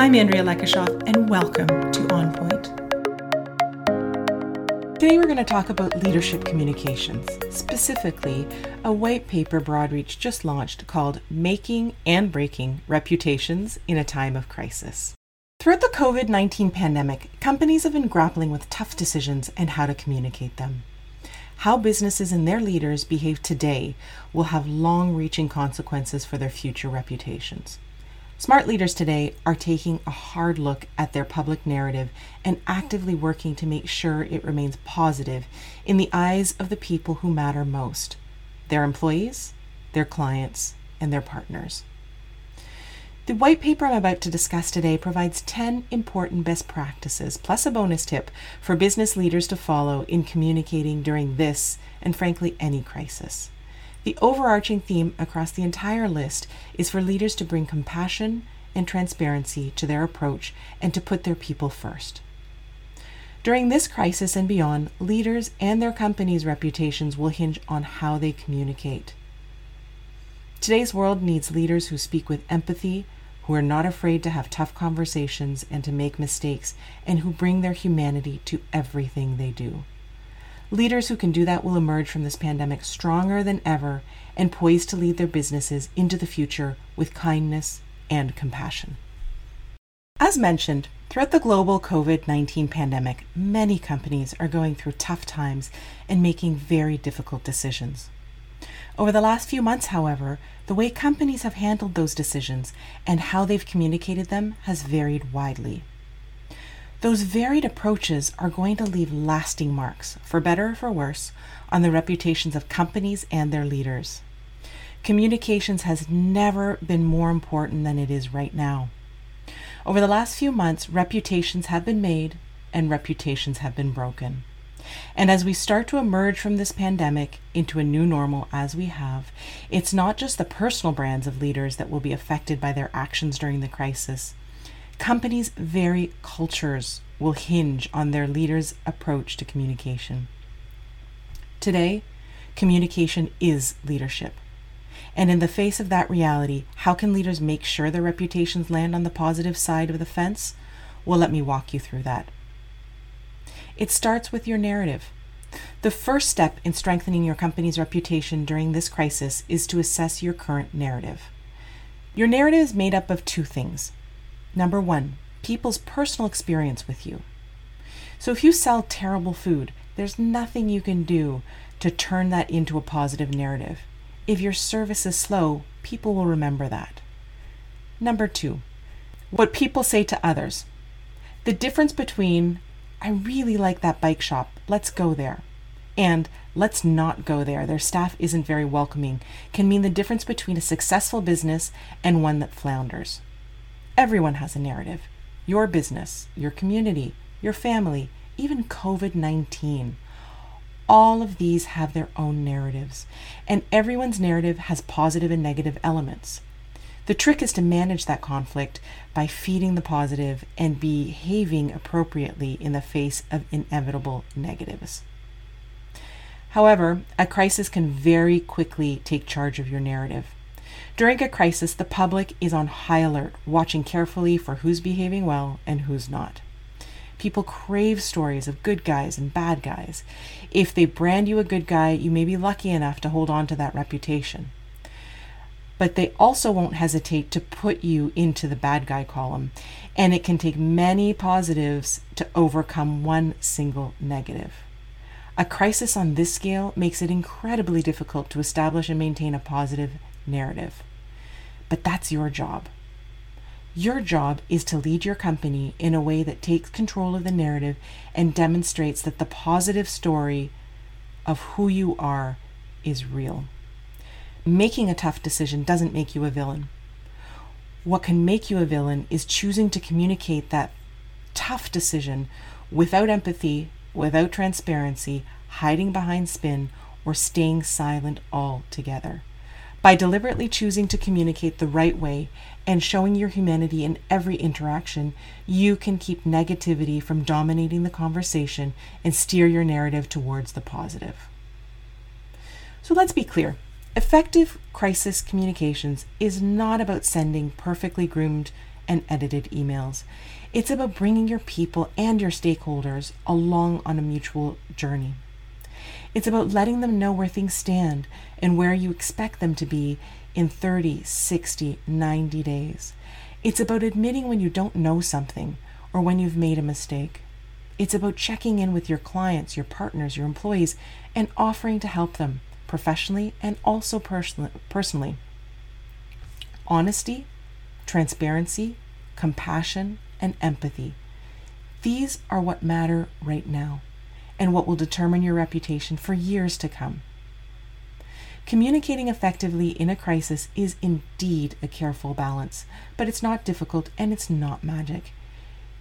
I'm Andrea Lekushoff, and welcome to On Point. Today, we're going to talk about leadership communications, specifically a white paper Broadreach just launched called Making and Breaking Reputations in a Time of Crisis. Throughout the COVID 19 pandemic, companies have been grappling with tough decisions and how to communicate them. How businesses and their leaders behave today will have long reaching consequences for their future reputations. Smart leaders today are taking a hard look at their public narrative and actively working to make sure it remains positive in the eyes of the people who matter most their employees, their clients, and their partners. The white paper I'm about to discuss today provides 10 important best practices, plus a bonus tip for business leaders to follow in communicating during this and, frankly, any crisis. The overarching theme across the entire list is for leaders to bring compassion and transparency to their approach and to put their people first. During this crisis and beyond, leaders and their companies' reputations will hinge on how they communicate. Today's world needs leaders who speak with empathy, who are not afraid to have tough conversations and to make mistakes, and who bring their humanity to everything they do. Leaders who can do that will emerge from this pandemic stronger than ever and poised to lead their businesses into the future with kindness and compassion. As mentioned, throughout the global COVID 19 pandemic, many companies are going through tough times and making very difficult decisions. Over the last few months, however, the way companies have handled those decisions and how they've communicated them has varied widely. Those varied approaches are going to leave lasting marks, for better or for worse, on the reputations of companies and their leaders. Communications has never been more important than it is right now. Over the last few months, reputations have been made and reputations have been broken. And as we start to emerge from this pandemic into a new normal as we have, it's not just the personal brands of leaders that will be affected by their actions during the crisis. Companies' very cultures will hinge on their leaders' approach to communication. Today, communication is leadership. And in the face of that reality, how can leaders make sure their reputations land on the positive side of the fence? Well, let me walk you through that. It starts with your narrative. The first step in strengthening your company's reputation during this crisis is to assess your current narrative. Your narrative is made up of two things. Number one, people's personal experience with you. So if you sell terrible food, there's nothing you can do to turn that into a positive narrative. If your service is slow, people will remember that. Number two, what people say to others. The difference between I really like that bike shop. Let's go there. And let's not go there. Their staff isn't very welcoming can mean the difference between a successful business and one that flounders. Everyone has a narrative your business, your community, your family, even COVID 19. All of these have their own narratives, and everyone's narrative has positive and negative elements. The trick is to manage that conflict by feeding the positive and behaving appropriately in the face of inevitable negatives. However, a crisis can very quickly take charge of your narrative. During a crisis, the public is on high alert, watching carefully for who's behaving well and who's not. People crave stories of good guys and bad guys. If they brand you a good guy, you may be lucky enough to hold on to that reputation but they also won't hesitate to put you into the bad guy column. And it can take many positives to overcome one single negative. A crisis on this scale makes it incredibly difficult to establish and maintain a positive narrative. But that's your job. Your job is to lead your company in a way that takes control of the narrative and demonstrates that the positive story of who you are is real making a tough decision doesn't make you a villain. What can make you a villain is choosing to communicate that tough decision without empathy, without transparency, hiding behind spin, or staying silent altogether. By deliberately choosing to communicate the right way and showing your humanity in every interaction, you can keep negativity from dominating the conversation and steer your narrative towards the positive. So let's be clear Effective crisis communications is not about sending perfectly groomed and edited emails. It's about bringing your people and your stakeholders along on a mutual journey. It's about letting them know where things stand and where you expect them to be in 30, 60, 90 days. It's about admitting when you don't know something or when you've made a mistake. It's about checking in with your clients, your partners, your employees, and offering to help them professionally and also person- personally. Honesty, transparency, compassion, and empathy. These are what matter right now and what will determine your reputation for years to come. Communicating effectively in a crisis is indeed a careful balance, but it's not difficult and it's not magic.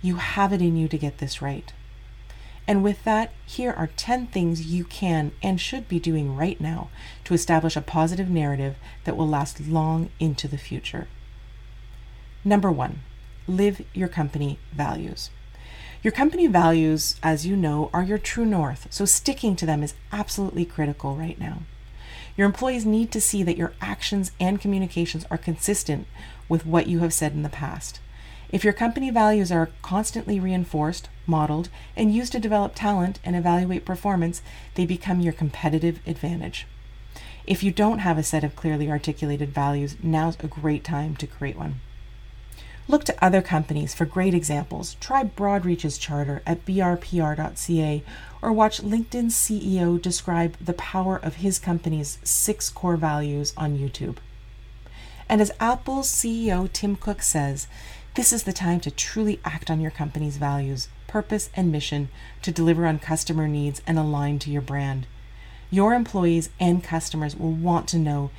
You have it in you to get this right. And with that, here are 10 things you can and should be doing right now to establish a positive narrative that will last long into the future. Number one, live your company values. Your company values, as you know, are your true north, so sticking to them is absolutely critical right now. Your employees need to see that your actions and communications are consistent with what you have said in the past. If your company values are constantly reinforced, modeled, and used to develop talent and evaluate performance, they become your competitive advantage. If you don't have a set of clearly articulated values, now's a great time to create one. Look to other companies for great examples. Try Broadreach's charter at brpr.ca or watch LinkedIn's CEO describe the power of his company's six core values on YouTube. And as Apple's CEO Tim Cook says, this is the time to truly act on your company's values, purpose, and mission to deliver on customer needs and align to your brand. Your employees and customers will want to know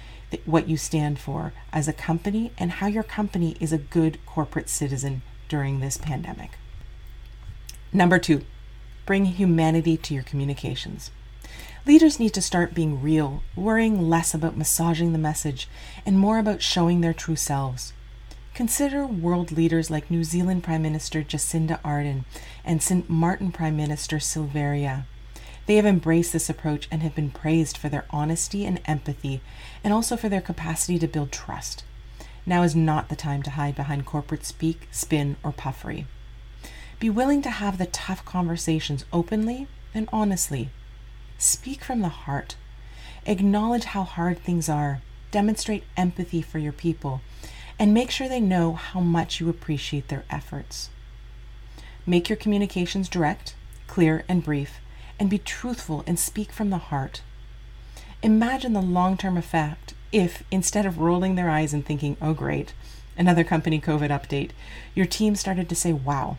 what you stand for as a company and how your company is a good corporate citizen during this pandemic. Number two, bring humanity to your communications. Leaders need to start being real, worrying less about massaging the message and more about showing their true selves. Consider world leaders like New Zealand Prime Minister Jacinda Ardern and St. Martin Prime Minister Silveria. They have embraced this approach and have been praised for their honesty and empathy, and also for their capacity to build trust. Now is not the time to hide behind corporate speak, spin, or puffery. Be willing to have the tough conversations openly and honestly. Speak from the heart. Acknowledge how hard things are. Demonstrate empathy for your people. And make sure they know how much you appreciate their efforts. Make your communications direct, clear, and brief and be truthful and speak from the heart. Imagine the long term effect if, instead of rolling their eyes and thinking, oh, great, another company COVID update, your team started to say, wow,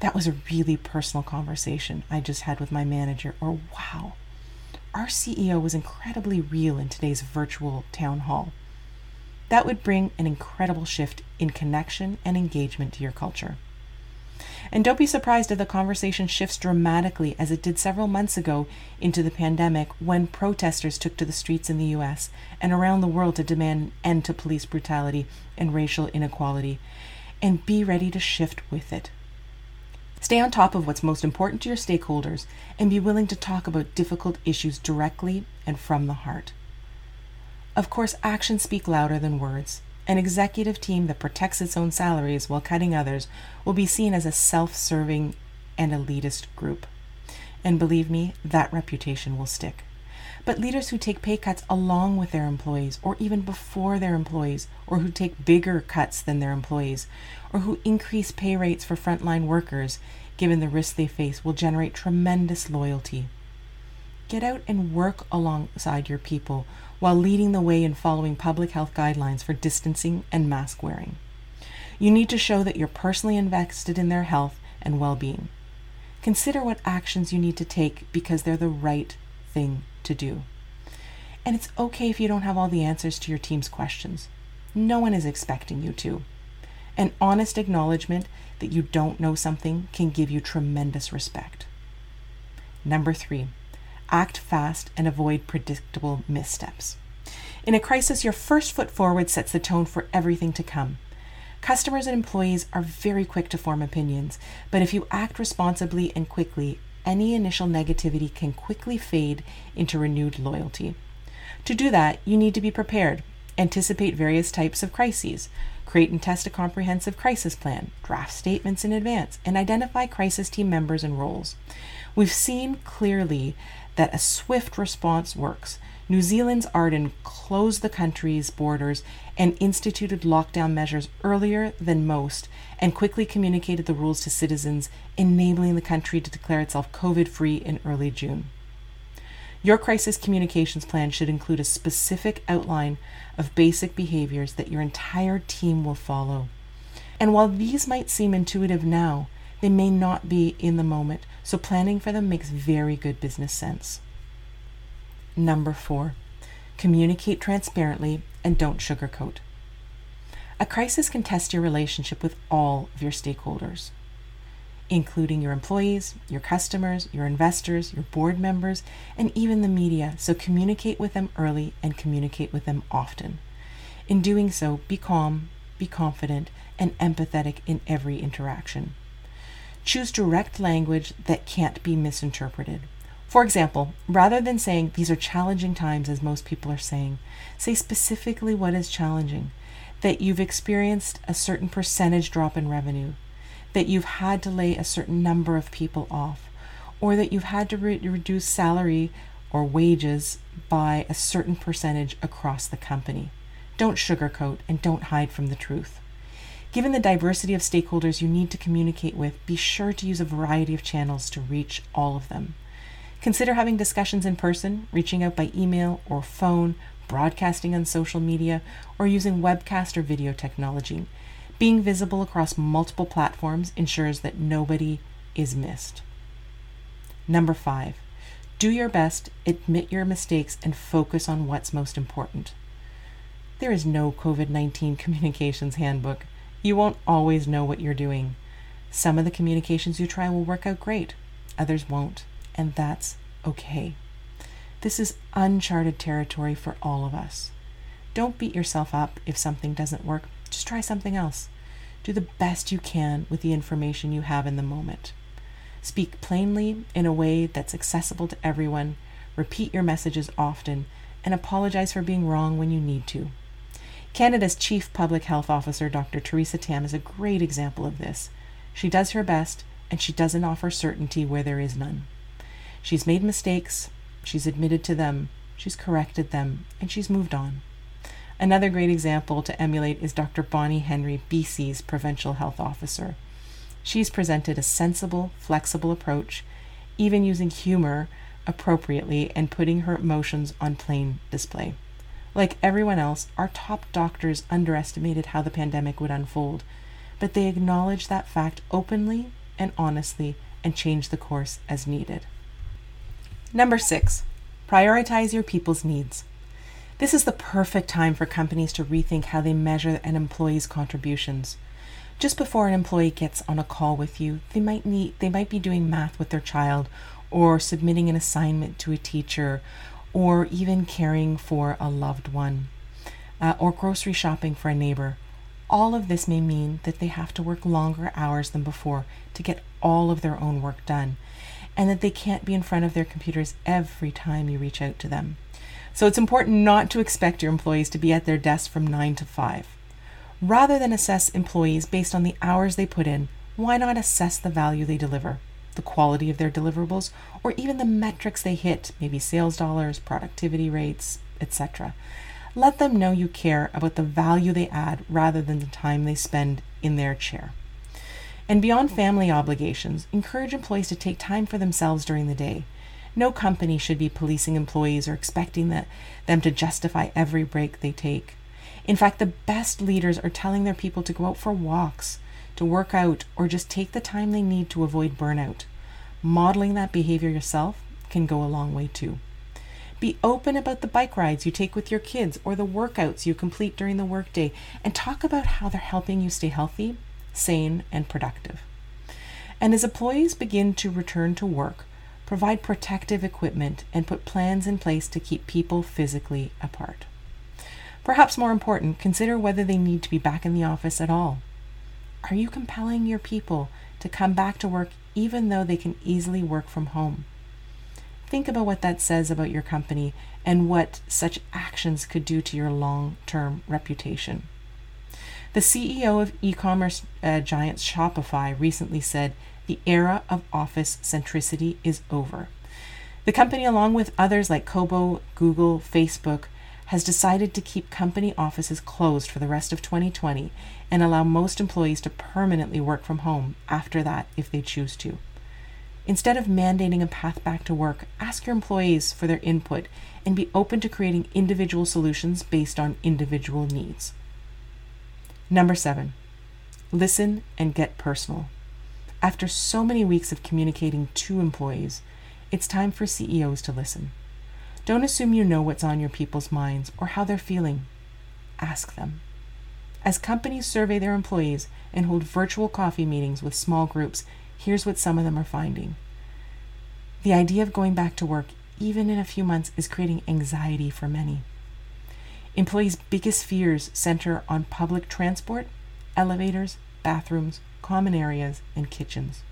that was a really personal conversation I just had with my manager, or wow, our CEO was incredibly real in today's virtual town hall. That would bring an incredible shift in connection and engagement to your culture. And don't be surprised if the conversation shifts dramatically, as it did several months ago into the pandemic when protesters took to the streets in the US and around the world to demand an end to police brutality and racial inequality. And be ready to shift with it. Stay on top of what's most important to your stakeholders and be willing to talk about difficult issues directly and from the heart. Of course, actions speak louder than words. An executive team that protects its own salaries while cutting others will be seen as a self serving and elitist group. And believe me, that reputation will stick. But leaders who take pay cuts along with their employees, or even before their employees, or who take bigger cuts than their employees, or who increase pay rates for frontline workers, given the risks they face, will generate tremendous loyalty. Get out and work alongside your people while leading the way in following public health guidelines for distancing and mask wearing. You need to show that you're personally invested in their health and well being. Consider what actions you need to take because they're the right thing to do. And it's okay if you don't have all the answers to your team's questions. No one is expecting you to. An honest acknowledgement that you don't know something can give you tremendous respect. Number three, act fast, and avoid predictable missteps. In a crisis, your first foot forward sets the tone for everything to come. Customers and employees are very quick to form opinions, but if you act responsibly and quickly, any initial negativity can quickly fade into renewed loyalty. To do that, you need to be prepared. Anticipate various types of crises. Create and test a comprehensive crisis plan. Draft statements in advance and identify crisis team members and roles. We've seen clearly that a swift response works. New Zealand's Ardern closed the country's borders and instituted lockdown measures earlier than most and quickly communicated the rules to citizens, enabling the country to declare itself COVID free in early June. Your crisis communications plan should include a specific outline of basic behaviors that your entire team will follow. And while these might seem intuitive now, they may not be in the moment, so planning for them makes very good business sense. Number four, communicate transparently and don't sugarcoat. A crisis can test your relationship with all of your stakeholders, including your employees, your customers, your investors, your board members, and even the media. So communicate with them early and communicate with them often. In doing so, be calm, be confident, and empathetic in every interaction. Choose direct language that can't be misinterpreted. For example, rather than saying these are challenging times, as most people are saying, say specifically what is challenging that you've experienced a certain percentage drop in revenue, that you've had to lay a certain number of people off, or that you've had to re- reduce salary or wages by a certain percentage across the company. Don't sugarcoat and don't hide from the truth. Given the diversity of stakeholders you need to communicate with, be sure to use a variety of channels to reach all of them. Consider having discussions in person, reaching out by email or phone, broadcasting on social media, or using webcast or video technology. Being visible across multiple platforms ensures that nobody is missed. Number five, do your best, admit your mistakes, and focus on what's most important. There is no COVID 19 communications handbook. You won't always know what you're doing. Some of the communications you try will work out great, others won't, and that's okay. This is uncharted territory for all of us. Don't beat yourself up if something doesn't work. Just try something else. Do the best you can with the information you have in the moment. Speak plainly in a way that's accessible to everyone. Repeat your messages often and apologize for being wrong when you need to. Canada's Chief Public Health Officer, Dr. Theresa Tam, is a great example of this. She does her best, and she doesn't offer certainty where there is none. She's made mistakes, she's admitted to them, she's corrected them, and she's moved on. Another great example to emulate is Dr. Bonnie Henry, BC's Provincial Health Officer. She's presented a sensible, flexible approach, even using humor appropriately and putting her emotions on plain display. Like everyone else, our top doctors underestimated how the pandemic would unfold, but they acknowledged that fact openly and honestly and changed the course as needed. Number six, prioritize your people's needs. This is the perfect time for companies to rethink how they measure an employee's contributions. Just before an employee gets on a call with you, they might need they might be doing math with their child or submitting an assignment to a teacher or even caring for a loved one, uh, or grocery shopping for a neighbor. All of this may mean that they have to work longer hours than before to get all of their own work done, and that they can't be in front of their computers every time you reach out to them. So it's important not to expect your employees to be at their desk from 9 to 5. Rather than assess employees based on the hours they put in, why not assess the value they deliver? The quality of their deliverables, or even the metrics they hit, maybe sales dollars, productivity rates, etc. Let them know you care about the value they add rather than the time they spend in their chair. And beyond family obligations, encourage employees to take time for themselves during the day. No company should be policing employees or expecting that, them to justify every break they take. In fact, the best leaders are telling their people to go out for walks, to work out, or just take the time they need to avoid burnout. Modeling that behavior yourself can go a long way too. Be open about the bike rides you take with your kids or the workouts you complete during the workday and talk about how they're helping you stay healthy, sane, and productive. And as employees begin to return to work, provide protective equipment and put plans in place to keep people physically apart. Perhaps more important, consider whether they need to be back in the office at all. Are you compelling your people to come back to work even though they can easily work from home? think about what that says about your company and what such actions could do to your long term reputation. The CEO of e commerce uh, giant Shopify recently said the era of office centricity is over. The company, along with others like Kobo, Google, Facebook, has decided to keep company offices closed for the rest of 2020 and allow most employees to permanently work from home after that if they choose to. Instead of mandating a path back to work, ask your employees for their input and be open to creating individual solutions based on individual needs. Number seven, listen and get personal. After so many weeks of communicating to employees, it's time for CEOs to listen. Don't assume you know what's on your people's minds or how they're feeling. Ask them. As companies survey their employees and hold virtual coffee meetings with small groups, here's what some of them are finding. The idea of going back to work, even in a few months, is creating anxiety for many. Employees' biggest fears center on public transport, elevators, bathrooms, common areas, and kitchens.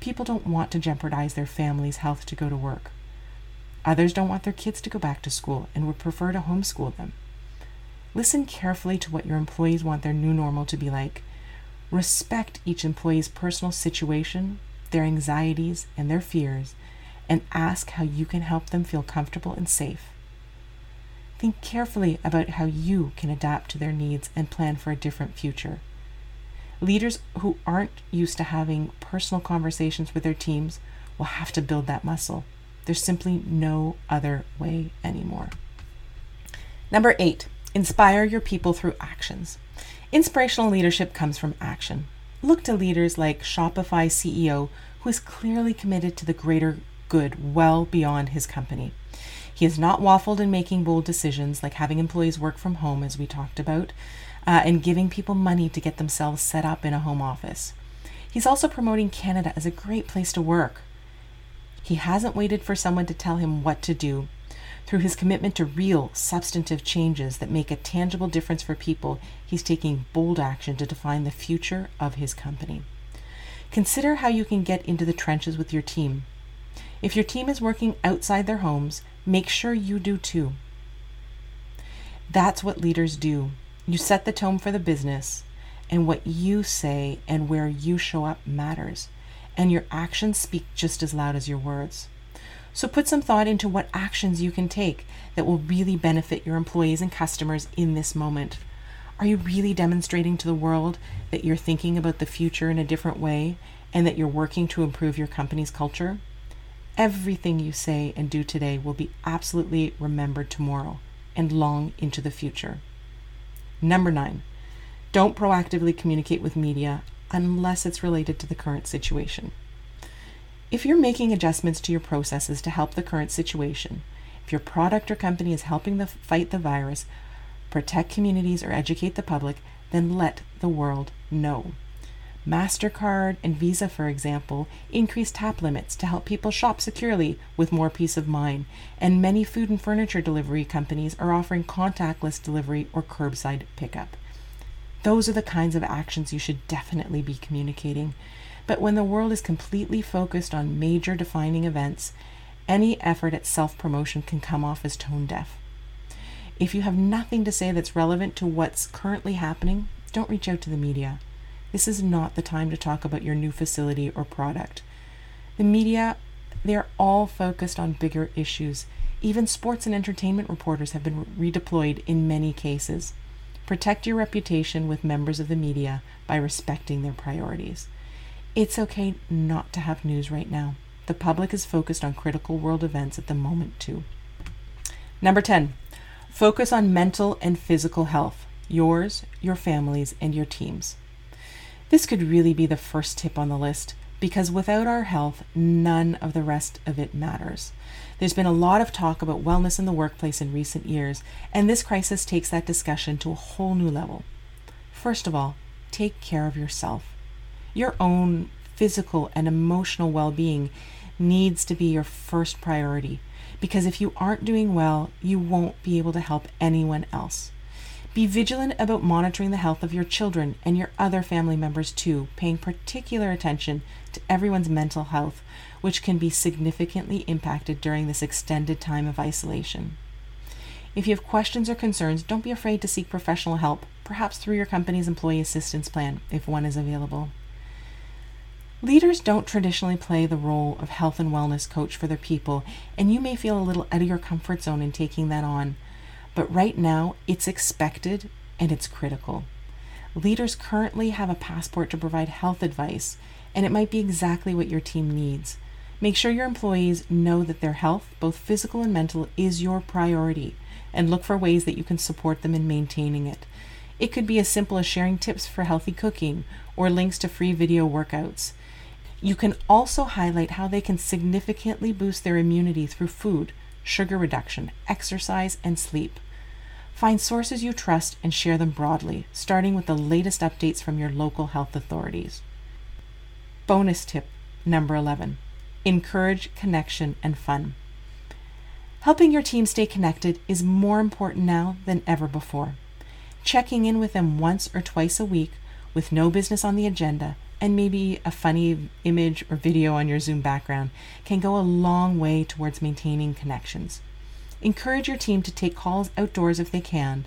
People don't want to jeopardize their family's health to go to work. Others don't want their kids to go back to school and would prefer to homeschool them. Listen carefully to what your employees want their new normal to be like. Respect each employee's personal situation, their anxieties, and their fears, and ask how you can help them feel comfortable and safe. Think carefully about how you can adapt to their needs and plan for a different future. Leaders who aren't used to having personal conversations with their teams will have to build that muscle. There's simply no other way anymore. Number eight, inspire your people through actions. Inspirational leadership comes from action. Look to leaders like Shopify CEO, who is clearly committed to the greater good well beyond his company. He has not waffled in making bold decisions like having employees work from home, as we talked about, uh, and giving people money to get themselves set up in a home office. He's also promoting Canada as a great place to work. He hasn't waited for someone to tell him what to do. Through his commitment to real, substantive changes that make a tangible difference for people, he's taking bold action to define the future of his company. Consider how you can get into the trenches with your team. If your team is working outside their homes, make sure you do too. That's what leaders do. You set the tone for the business, and what you say and where you show up matters, and your actions speak just as loud as your words. So put some thought into what actions you can take that will really benefit your employees and customers in this moment. Are you really demonstrating to the world that you're thinking about the future in a different way and that you're working to improve your company's culture? Everything you say and do today will be absolutely remembered tomorrow and long into the future. Number nine, don't proactively communicate with media unless it's related to the current situation. If you're making adjustments to your processes to help the current situation, if your product or company is helping the fight the virus, protect communities, or educate the public, then let the world know. MasterCard and Visa, for example, increased tap limits to help people shop securely with more peace of mind, and many food and furniture delivery companies are offering contactless delivery or curbside pickup. Those are the kinds of actions you should definitely be communicating. But when the world is completely focused on major defining events, any effort at self promotion can come off as tone deaf. If you have nothing to say that's relevant to what's currently happening, don't reach out to the media. This is not the time to talk about your new facility or product. The media, they're all focused on bigger issues. Even sports and entertainment reporters have been redeployed in many cases. Protect your reputation with members of the media by respecting their priorities. It's okay not to have news right now. The public is focused on critical world events at the moment, too. Number 10, focus on mental and physical health yours, your families, and your teams. This could really be the first tip on the list because without our health, none of the rest of it matters. There's been a lot of talk about wellness in the workplace in recent years, and this crisis takes that discussion to a whole new level. First of all, take care of yourself. Your own physical and emotional well being needs to be your first priority because if you aren't doing well, you won't be able to help anyone else. Be vigilant about monitoring the health of your children and your other family members too, paying particular attention to everyone's mental health, which can be significantly impacted during this extended time of isolation. If you have questions or concerns, don't be afraid to seek professional help, perhaps through your company's employee assistance plan if one is available. Leaders don't traditionally play the role of health and wellness coach for their people, and you may feel a little out of your comfort zone in taking that on. But right now, it's expected and it's critical. Leaders currently have a passport to provide health advice, and it might be exactly what your team needs. Make sure your employees know that their health, both physical and mental, is your priority, and look for ways that you can support them in maintaining it. It could be as simple as sharing tips for healthy cooking or links to free video workouts. You can also highlight how they can significantly boost their immunity through food, sugar reduction, exercise, and sleep. Find sources you trust and share them broadly, starting with the latest updates from your local health authorities. Bonus tip number 11 Encourage connection and fun. Helping your team stay connected is more important now than ever before. Checking in with them once or twice a week with no business on the agenda and maybe a funny image or video on your Zoom background can go a long way towards maintaining connections. Encourage your team to take calls outdoors if they can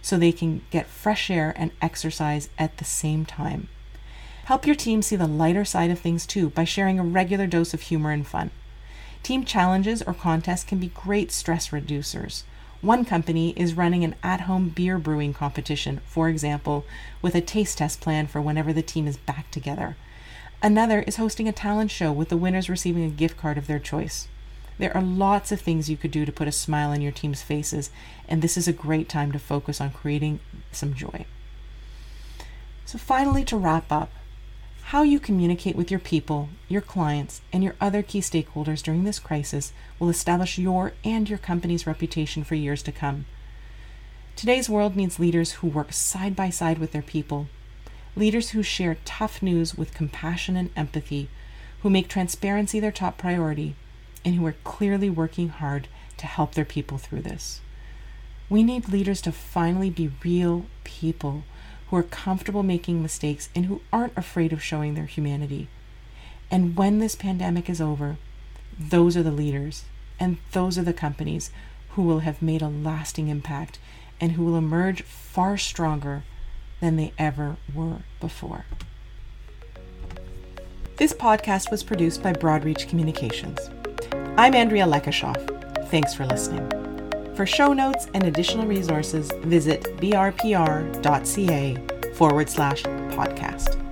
so they can get fresh air and exercise at the same time. Help your team see the lighter side of things too by sharing a regular dose of humor and fun. Team challenges or contests can be great stress reducers. One company is running an at home beer brewing competition, for example, with a taste test plan for whenever the team is back together. Another is hosting a talent show with the winners receiving a gift card of their choice. There are lots of things you could do to put a smile on your team's faces, and this is a great time to focus on creating some joy. So, finally, to wrap up, how you communicate with your people, your clients, and your other key stakeholders during this crisis will establish your and your company's reputation for years to come. Today's world needs leaders who work side by side with their people, leaders who share tough news with compassion and empathy, who make transparency their top priority, and who are clearly working hard to help their people through this. We need leaders to finally be real people who are comfortable making mistakes and who aren't afraid of showing their humanity. And when this pandemic is over, those are the leaders and those are the companies who will have made a lasting impact and who will emerge far stronger than they ever were before. This podcast was produced by Broadreach Communications. I'm Andrea Lekushoff. Thanks for listening. For show notes and additional resources, visit brpr.ca forward slash podcast.